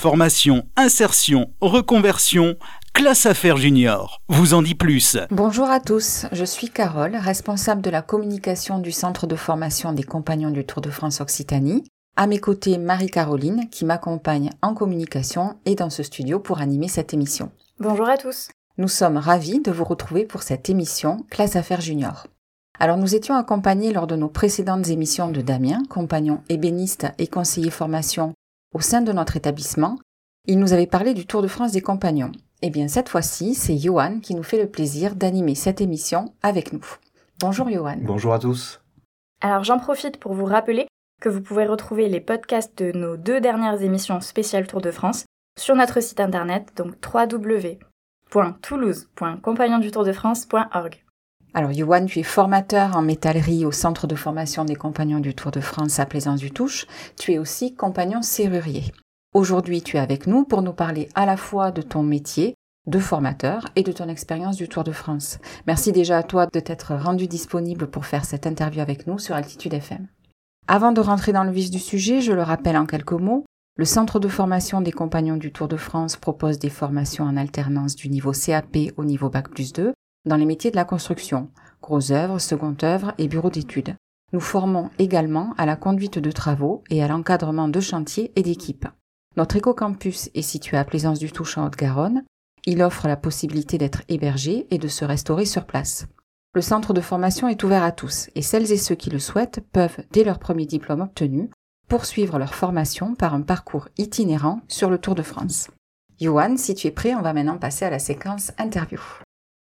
Formation, insertion, reconversion, classe affaires junior. Vous en dit plus. Bonjour à tous, je suis Carole, responsable de la communication du Centre de formation des compagnons du Tour de France Occitanie. À mes côtés, Marie-Caroline, qui m'accompagne en communication et dans ce studio pour animer cette émission. Bonjour à tous. Nous sommes ravis de vous retrouver pour cette émission Classe Affaires Junior. Alors nous étions accompagnés lors de nos précédentes émissions de Damien, compagnon ébéniste et conseiller formation au sein de notre établissement. Il nous avait parlé du Tour de France des compagnons. Eh bien cette fois-ci, c'est Johan qui nous fait le plaisir d'animer cette émission avec nous. Bonjour Johan. Bonjour à tous. Alors j'en profite pour vous rappeler que vous pouvez retrouver les podcasts de nos deux dernières émissions spéciales Tour de France sur notre site internet, donc www.toulouse.compagnondutourdefrance.org. Alors Johan, tu es formateur en métallerie au centre de formation des compagnons du Tour de France à Plaisance-du-Touche. Tu es aussi compagnon serrurier. Aujourd'hui, tu es avec nous pour nous parler à la fois de ton métier de formateur et de ton expérience du Tour de France. Merci déjà à toi de t'être rendu disponible pour faire cette interview avec nous sur Altitude FM. Avant de rentrer dans le vif du sujet, je le rappelle en quelques mots, le Centre de formation des compagnons du Tour de France propose des formations en alternance du niveau CAP au niveau Bac plus 2 dans les métiers de la construction, gros œuvres, second œuvre et bureaux d'études. Nous formons également à la conduite de travaux et à l'encadrement de chantiers et d'équipes. Notre éco-campus est situé à Plaisance du Touche en Haute-Garonne. Il offre la possibilité d'être hébergé et de se restaurer sur place. Le centre de formation est ouvert à tous et celles et ceux qui le souhaitent peuvent, dès leur premier diplôme obtenu, poursuivre leur formation par un parcours itinérant sur le Tour de France. Johan, si tu es prêt, on va maintenant passer à la séquence interview.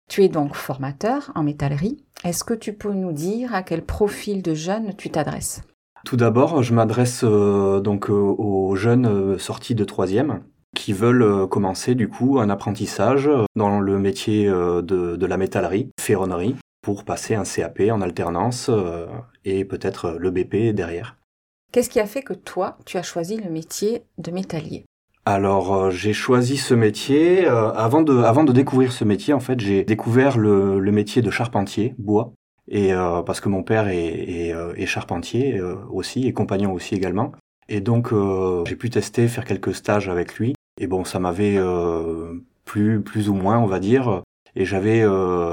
Tu es donc formateur en métallerie. Est-ce que tu peux nous dire à quel profil de jeunes tu t'adresses? Tout d'abord, je m'adresse euh, donc euh, aux jeunes euh, sortis de troisième qui veulent commencer du coup un apprentissage dans le métier de, de la métallerie, ferronnerie, pour passer un CAP en alternance et peut-être le BP derrière. Qu'est-ce qui a fait que toi, tu as choisi le métier de métallier? Alors euh, j'ai choisi ce métier euh, avant de avant de découvrir ce métier en fait j'ai découvert le, métier de charpentier bois. Et euh, parce que mon père est, est, est charpentier aussi et compagnon aussi également. Et donc j'ai pu tester faire quelques stages avec lui. Et bon ça m'avait plu plus ou moins on va dire. Et j'avais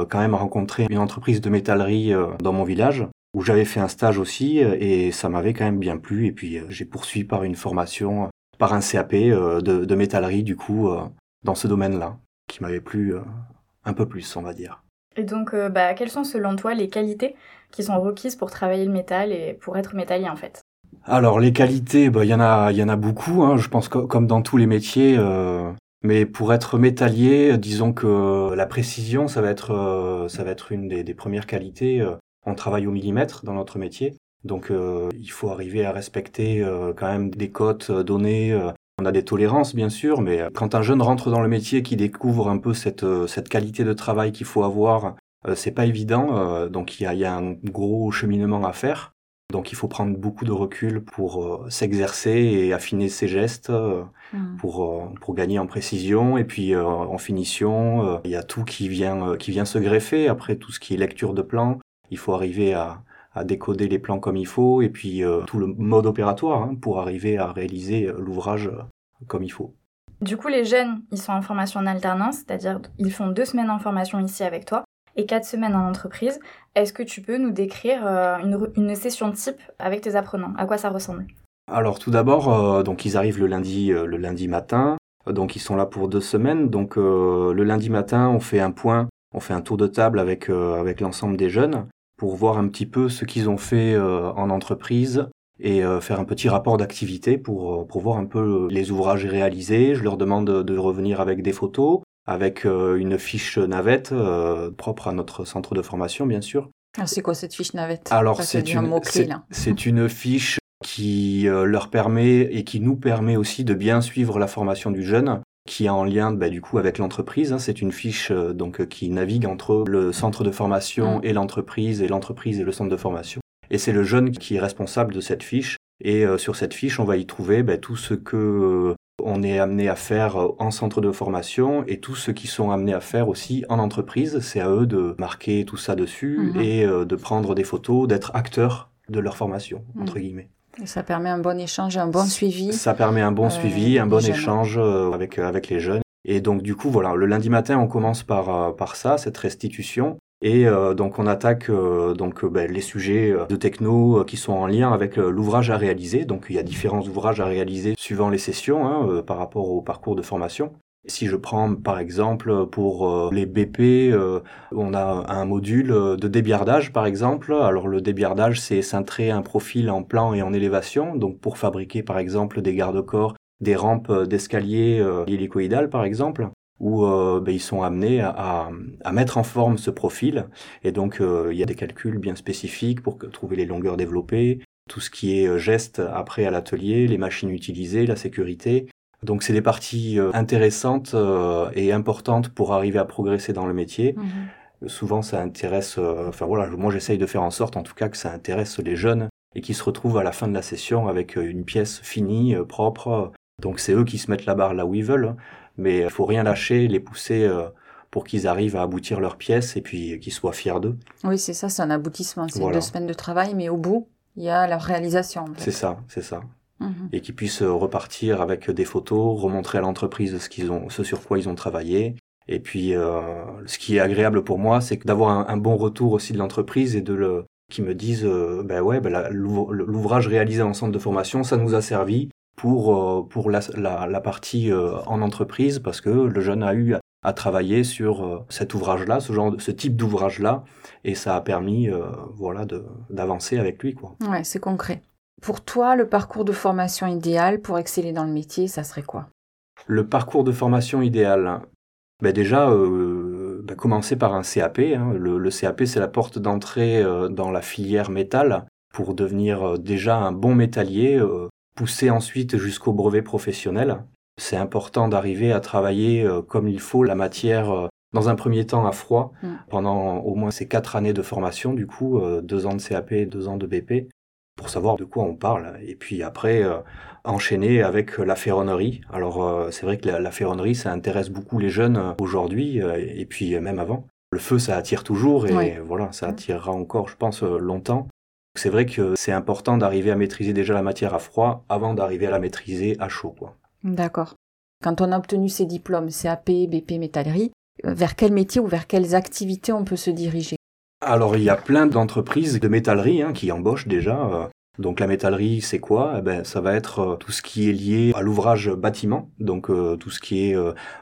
quand même rencontré une entreprise de métallerie dans mon village où j'avais fait un stage aussi et ça m'avait quand même bien plu. Et puis j'ai poursuivi par une formation par un CAP euh, de, métallerie du coup euh, dans ce domaine-là, qui m'avait plu euh, un peu plus, on va dire. Et donc, bah, quelles sont selon toi les qualités qui sont requises pour travailler le métal et pour être métallier en fait? Alors les qualités, bah, il y en a, y en a beaucoup. Hein, je pense que, comme dans tous les métiers. mais pour être métallier, disons que la précision, ça va être, ça va être une des, des premières qualités. On travaille au millimètre dans notre métier. Donc euh, il faut arriver à respecter euh, quand même des cotes euh, données. on a des tolérances bien sûr, mais quand un jeune rentre dans le métier qui découvre un peu cette, cette qualité de travail qu'il faut avoir, c'est pas évident. donc il y a, y a, un gros cheminement à faire. Donc il faut prendre beaucoup de recul pour s'exercer et affiner ses gestes, mmh. pour, pour gagner en précision. Et puis en finition, il y a tout qui vient, qui vient se greffer. Après tout ce qui est lecture de plan, il faut arriver à, à décoder les plans comme il faut, et puis euh, tout le mode opératoire hein, pour arriver à réaliser euh, l'ouvrage euh, comme il faut. Du coup, les jeunes, ils sont en formation en alternance, c'est-à-dire ils font deux semaines en formation ici avec toi et quatre semaines en entreprise. Est-ce que tu peux nous décrire une, une, session type avec tes apprenants? À quoi ça ressemble? Alors tout d'abord, donc ils arrivent le lundi, le lundi matin, donc ils sont là pour deux semaines. Donc le lundi matin, on fait un point, on fait un tour de table avec avec l'ensemble des jeunes pour voir un petit peu ce qu'ils ont fait euh, en entreprise et euh, faire un petit rapport d'activité pour, euh, pour voir un peu les ouvrages réalisés. Je leur demande de revenir avec des photos, avec une fiche navette propre à notre centre de formation, bien sûr. C'est quoi cette fiche navette? Alors c'est une, c'est une fiche qui leur permet et qui nous permet aussi de bien suivre la formation du jeune qui est en lien bah, du coup avec l'entreprise. Hein. C'est une fiche euh, donc euh, qui navigue entre le centre de formation mm. et l'entreprise et l'entreprise et le centre de formation. Et c'est le jeune qui est responsable de cette fiche. Et euh, sur cette fiche, on va y trouver bah, tout ce que on est amené à faire en centre de formation et tout ce qui sont amenés à faire aussi en entreprise. C'est à eux de marquer tout ça dessus mm-hmm. et de prendre des photos, d'être acteurs de leur formation, entre mm. guillemets. Ça permet un bon échange, un bon suivi. Ça permet un bon suivi, un bon échange avec, avec les jeunes. Et donc du coup, voilà, le lundi matin, on commence par, par ça, cette restitution. Et euh, donc on attaque euh, donc euh, ben, les sujets de techno qui sont en lien avec l'ouvrage à réaliser. Donc il y a différents ouvrages à réaliser suivant les sessions hein, par rapport au parcours de formation. Si je prends par exemple pour les BP, on a un module de débiardage par exemple. Alors le débiardage c'est cintrer un profil en plan et en élévation. Donc pour fabriquer par exemple des garde-corps, des rampes d'escalier hélicoïdales par exemple où euh, ben, ils sont amenés à, mettre en forme ce profil. Et donc, euh, il y a des calculs bien spécifiques pour trouver les longueurs développées, tout ce qui est euh, geste après à l'atelier, les machines utilisées, la sécurité. Donc, c'est des parties intéressantes et importantes pour arriver à progresser dans le métier. Mmh Souvent, ça intéresse, enfin voilà, moi j'essaye de faire en sorte en tout cas que ça intéresse les jeunes et qui se retrouvent à la fin de la session avec une pièce finie, propre. Donc, c'est eux qui se mettent la barre là où ils veulent. Mais il faut rien lâcher, les pousser euh, pour qu'ils arrivent à aboutir leurs pièces et puis qu'ils soient fiers d'eux. Oui, c'est ça, c'est un aboutissement. C'est deux semaines de travail, mais au bout, il y a la réalisation. C'est ça, c'est ça. Mhm. Et qu'ils puissent repartir avec des photos, remontrer à l'entreprise ce qu'ils ont, ce sur quoi ils ont travaillé. Et puis, euh, ce qui est agréable pour moi, c'est d'avoir un, bon retour aussi de l'entreprise et de le, qui me disent, euh, ben ouais, ben l'ouvrage réalisé en centre de formation, ça nous a servi pour, euh, pour la, la, la partie euh, en entreprise parce que le jeune a eu à travailler sur euh, cet ouvrage-là, ce genre, ce type d'ouvrage-là, et ça a permis, voilà, d'avancer avec lui, quoi. Ouais, c'est concret. Pour toi, le parcours de formation idéal pour exceller dans le métier, ça serait quoi? Le parcours de formation idéal, ben déjà, euh, ben commencer par un CAP. Hein. Le, le, CAP, c'est la porte d'entrée dans la filière métal pour devenir déjà un bon métallier, pousser ensuite jusqu'au brevet professionnel. C'est important d'arriver à travailler euh, comme il faut la matière euh, dans un premier temps à froid mm. pendant au moins ces quatre années de formation, du coup, euh, deux ans de CAP, deux ans de BP, pour savoir de quoi on parle. Et puis après, enchaîner avec la ferronnerie. Alors c'est vrai que la, ferronnerie, ça intéresse beaucoup les jeunes aujourd'hui, et puis même avant. Le feu, ça attire toujours, et voilà, ça attirera encore, je pense, longtemps. C'est vrai que c'est important d'arriver à maîtriser déjà la matière à froid avant d'arriver à la maîtriser à chaud. D'accord. Quand on a obtenu ces diplômes CAP, BP, métallerie, euh, vers quel métier ou vers quelles activités on peut se diriger? Alors il y a plein d'entreprises de métallerie hein, qui embauchent déjà. Euh. Donc la métallerie, c'est quoi? Eh ben, Ça va être euh, tout ce qui est lié à l'ouvrage bâtiment, donc tout ce qui est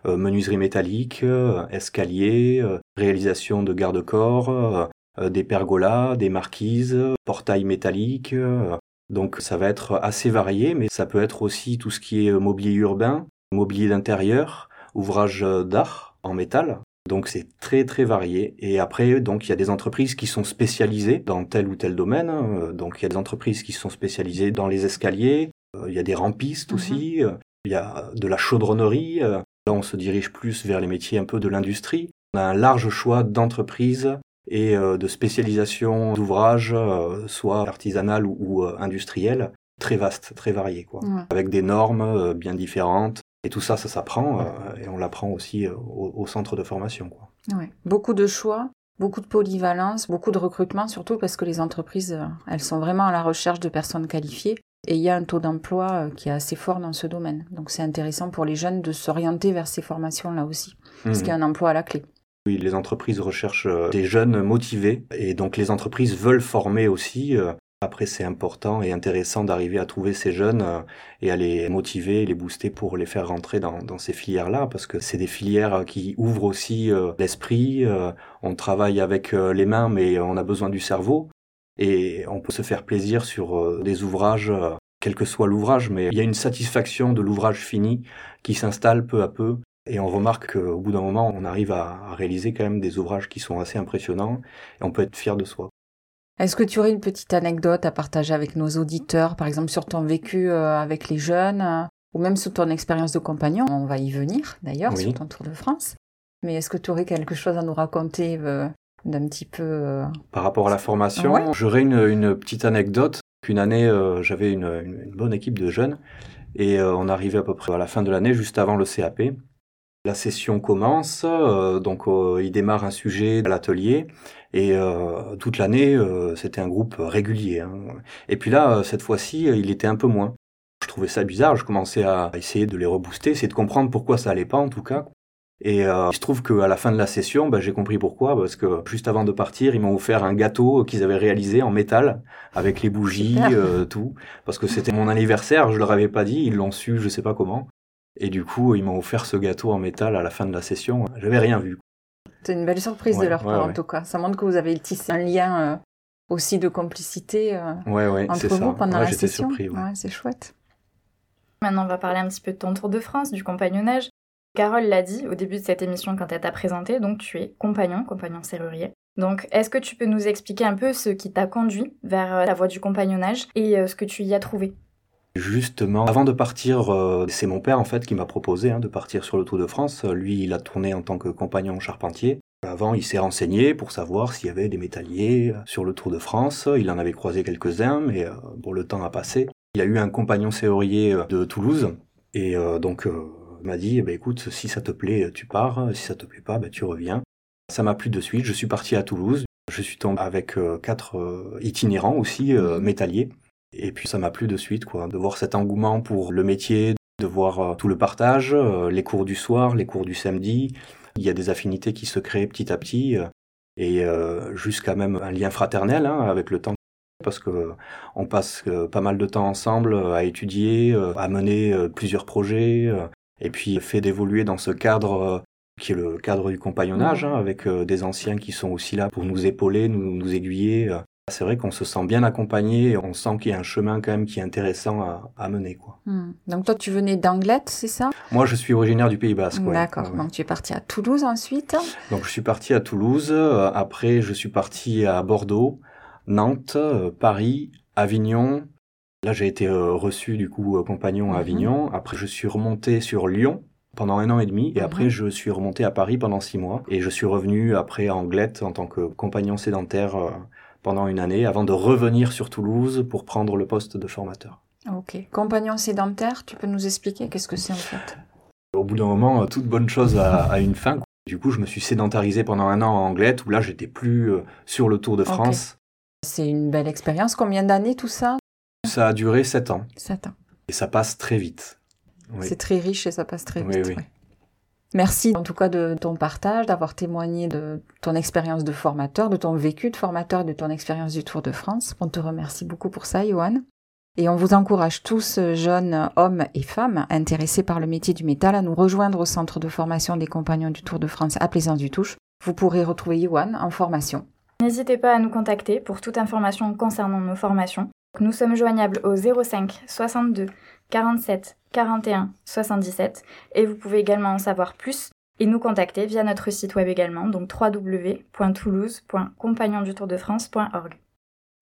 menuiserie métallique, escalier, réalisation de garde-corps, euh, des pergolas, des marquises, portails métalliques. Euh, donc ça va être assez varié, mais ça peut être aussi tout ce qui est mobilier urbain, mobilier d'intérieur, ouvrage d'art en métal. Donc c'est très très varié. Et après, donc il y a des entreprises qui sont spécialisées dans tel ou tel domaine. Hein. Donc il y a des entreprises qui sont spécialisées dans les escaliers. Euh, il y a des rampistes mhm. aussi. Il y a de la chaudronnerie. Là, on se dirige plus vers les métiers un peu de l'industrie. On a un large choix d'entreprises et euh, de spécialisation d'ouvrages, euh, soit artisanales ou, euh, industrielles, très vaste, très varié, quoi. Avec des normes bien différentes. Et tout ça, ça s'apprend, et on l'apprend aussi au, centre de formation, quoi. Ouais. Beaucoup de choix, beaucoup de polyvalence, beaucoup de recrutement, surtout parce que les entreprises, elles sont vraiment à la recherche de personnes qualifiées. Et il y a un taux d'emploi qui est assez fort dans ce domaine. Donc c'est intéressant pour les jeunes de s'orienter vers ces formations-là aussi, parce mmh. qu'il y a un emploi à la clé. Oui, les entreprises recherchent euh, des jeunes motivés et donc les entreprises veulent former aussi. Euh, après, c'est important et intéressant d'arriver à trouver ces jeunes euh, et à les motiver, les booster pour les faire rentrer dans, ces filières-là, parce que c'est des filières qui ouvrent aussi l'esprit. On travaille avec les mains, mais on a besoin du cerveau. Et on peut se faire plaisir sur des ouvrages, quel que soit l'ouvrage, mais il y a une satisfaction de l'ouvrage fini qui s'installe peu à peu et on remarque qu'au bout d'un moment, on arrive à réaliser quand même des ouvrages qui sont assez impressionnants et on peut être fier de soi. Est-ce que tu aurais une petite anecdote à partager avec nos auditeurs, par exemple sur ton vécu euh, avec les jeunes euh, ou même sur ton expérience de compagnon? On va y venir d'ailleurs sur ton Tour de France. Mais est-ce que tu aurais quelque chose à nous raconter euh, d'un petit peu... Par rapport à la formation, j'aurais une, petite anecdote. Qu'une année, j'avais une, une, bonne équipe de jeunes et on arrivait à peu près à la fin de l'année, juste avant le CAP. La session commence, euh, donc il démarre un sujet à l'atelier et toute l'année c'était un groupe régulier. Hein. Et puis là, cette fois-ci, il était un peu moins. Je trouvais ça bizarre, je commençais à essayer de les rebooster, essayer de comprendre pourquoi ça allait pas en tout cas. Et euh, il se trouve qu'à la fin de la session, bah, j'ai compris pourquoi, parce que juste avant de partir, ils m'ont offert un gâteau qu'ils avaient réalisé en métal, avec les bougies, euh, tout, parce que c'était mon anniversaire, je leur avais pas dit, ils l'ont su, je sais pas comment. Et du coup, ils m'ont offert ce gâteau en métal à la fin de la session. J'avais rien vu. C'est une belle surprise de leur part, en tout cas. Ça montre que vous avez tissé un lien euh, aussi de complicité euh, entre vous pendant la session. Surpris, c'est chouette. Maintenant, on va parler un petit peu de ton tour de France, du compagnonnage. Carole l'a dit au début de cette émission quand elle t'a présenté, donc tu es compagnon, compagnon serrurier. Donc, est-ce que tu peux nous expliquer un peu ce qui t'a conduit vers euh, la voie du compagnonnage et euh, ce que tu y as trouvé? Justement, avant de partir, euh, c'est mon père en fait qui m'a proposé hein, de partir sur le Tour de France. Lui, il a tourné en tant que compagnon charpentier. Avant, il s'est renseigné pour savoir s'il y avait des métalliers sur le Tour de France. Il en avait croisé quelques-uns, mais bon, le temps a passé. Il a eu un compagnon serrurier de Toulouse, et donc m'a dit, eh ben, écoute, si ça te plaît, tu pars, si ça te plaît pas, ben, tu reviens. Ça m'a plu de suite, je suis parti à Toulouse, je suis tombé avec euh, quatre euh, itinérants aussi, euh, métalliers, et puis ça m'a plu de suite, quoi, de voir cet engouement pour le métier, de voir tout le partage, les cours du soir, les cours du samedi, il y a des affinités qui se créent petit à petit, et jusqu'à même un lien fraternel hein, avec le temps parce que on passe pas mal de temps ensemble à étudier, à mener plusieurs projets, et puis fait d'évoluer dans ce cadre euh, qui est le cadre du compagnonnage, hein, avec euh, des anciens qui sont aussi là pour nous épauler, nous aiguiller. Euh. C'est vrai qu'on se sent bien accompagné et on sent qu'il y a un chemin quand même qui est intéressant à, mener. Quoi. Hmm. Donc toi, tu venais d'Anglette, c'est ça? Moi, je suis originaire du Pays Basque. D'accord. Donc tu es parti à Toulouse ensuite Donc je suis parti à Toulouse. Après, je suis parti à Bordeaux, Nantes, Paris, Avignon, Là, j'ai été euh, reçu du coup euh, compagnon à mhm. Avignon. Après, je suis remonté sur Lyon pendant un an et demi. Et mhm. après, je suis remonté à Paris pendant six mois. Et je suis revenu après à Anglette en tant que compagnon sédentaire euh, pendant une année avant de revenir sur Toulouse pour prendre le poste de formateur. Ok. Compagnon sédentaire, tu peux nous expliquer qu'est-ce que c'est en fait? Au bout d'un moment, toute bonne chose a, une fin. Du coup, je me suis sédentarisé pendant un an à Anglette où là, j'étais plus sur le Tour de France. C'est une belle expérience. Combien d'années tout ça? Ça a duré sept ans. Sept ans. Et ça passe très vite. C'est très riche et ça passe très vite. Merci en tout cas de ton partage, d'avoir témoigné de ton expérience de formateur, de ton vécu de formateur, de ton expérience du Tour de France. On te remercie beaucoup pour ça, Johan. Et on vous encourage tous, jeunes hommes et femmes intéressés par le métier du métal, à nous rejoindre au centre de formation des compagnons du Tour de France à Plaisance-du-Touche. Vous pourrez retrouver Johan en formation. N'hésitez pas à nous contacter pour toute information concernant nos formations. Nous sommes joignables au 05 62 47 41 77 et vous pouvez également en savoir plus et nous contacter via notre site web également, donc www.toulouse.compagnondutourdefrance.org.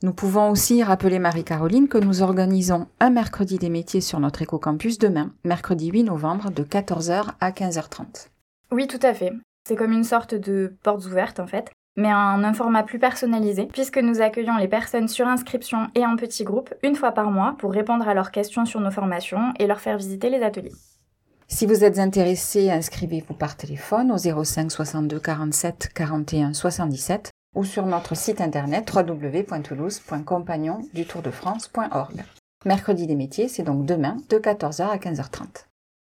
Nous pouvons aussi rappeler Marie-Caroline que nous organisons un mercredi des métiers sur notre éco-campus demain, mercredi 8 novembre de 14h à 15h30. Oui, tout à fait. C'est comme une sorte de portes ouvertes en fait mais en un format plus personnalisé, puisque nous accueillons les personnes sur inscription et en petits groupes une fois par mois pour répondre à leurs questions sur nos formations et leur faire visiter les ateliers. Si vous êtes intéressé, inscrivez-vous par téléphone au 05 62 47 41 77 ou sur notre site internet www.toulouse.compagnon-du-tour-de-France.org. Mercredi des métiers, c'est donc demain de 14h à 15h30.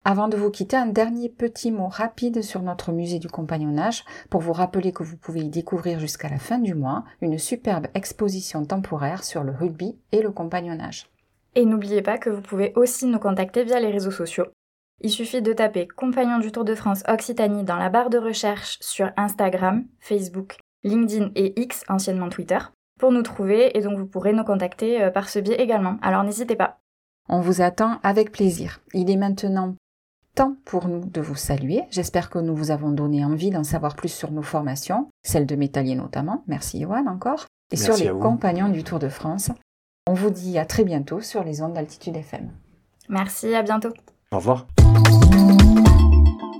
Avant de vous quitter, un dernier petit mot rapide sur notre musée du compagnonnage pour vous rappeler que vous pouvez y découvrir jusqu'à la fin du mois une superbe exposition temporaire sur le rugby et le compagnonnage. Et n'oubliez pas que vous pouvez aussi nous contacter via les réseaux sociaux. Il suffit de taper Compagnon du Tour de France Occitanie dans la barre de recherche sur Instagram, Facebook, LinkedIn et X, anciennement Twitter, pour nous trouver et donc vous pourrez nous contacter euh, par ce biais également. Alors n'hésitez pas. On vous attend avec plaisir. Il est maintenant temps pour nous de vous saluer. J'espère que nous vous avons donné envie d'en savoir plus sur nos formations, celles de métalliers notamment. Merci Johan encore. Et sur les compagnons du Tour de France. On vous dit à très bientôt sur les ondes d'altitude FM. Merci, à bientôt. Au revoir.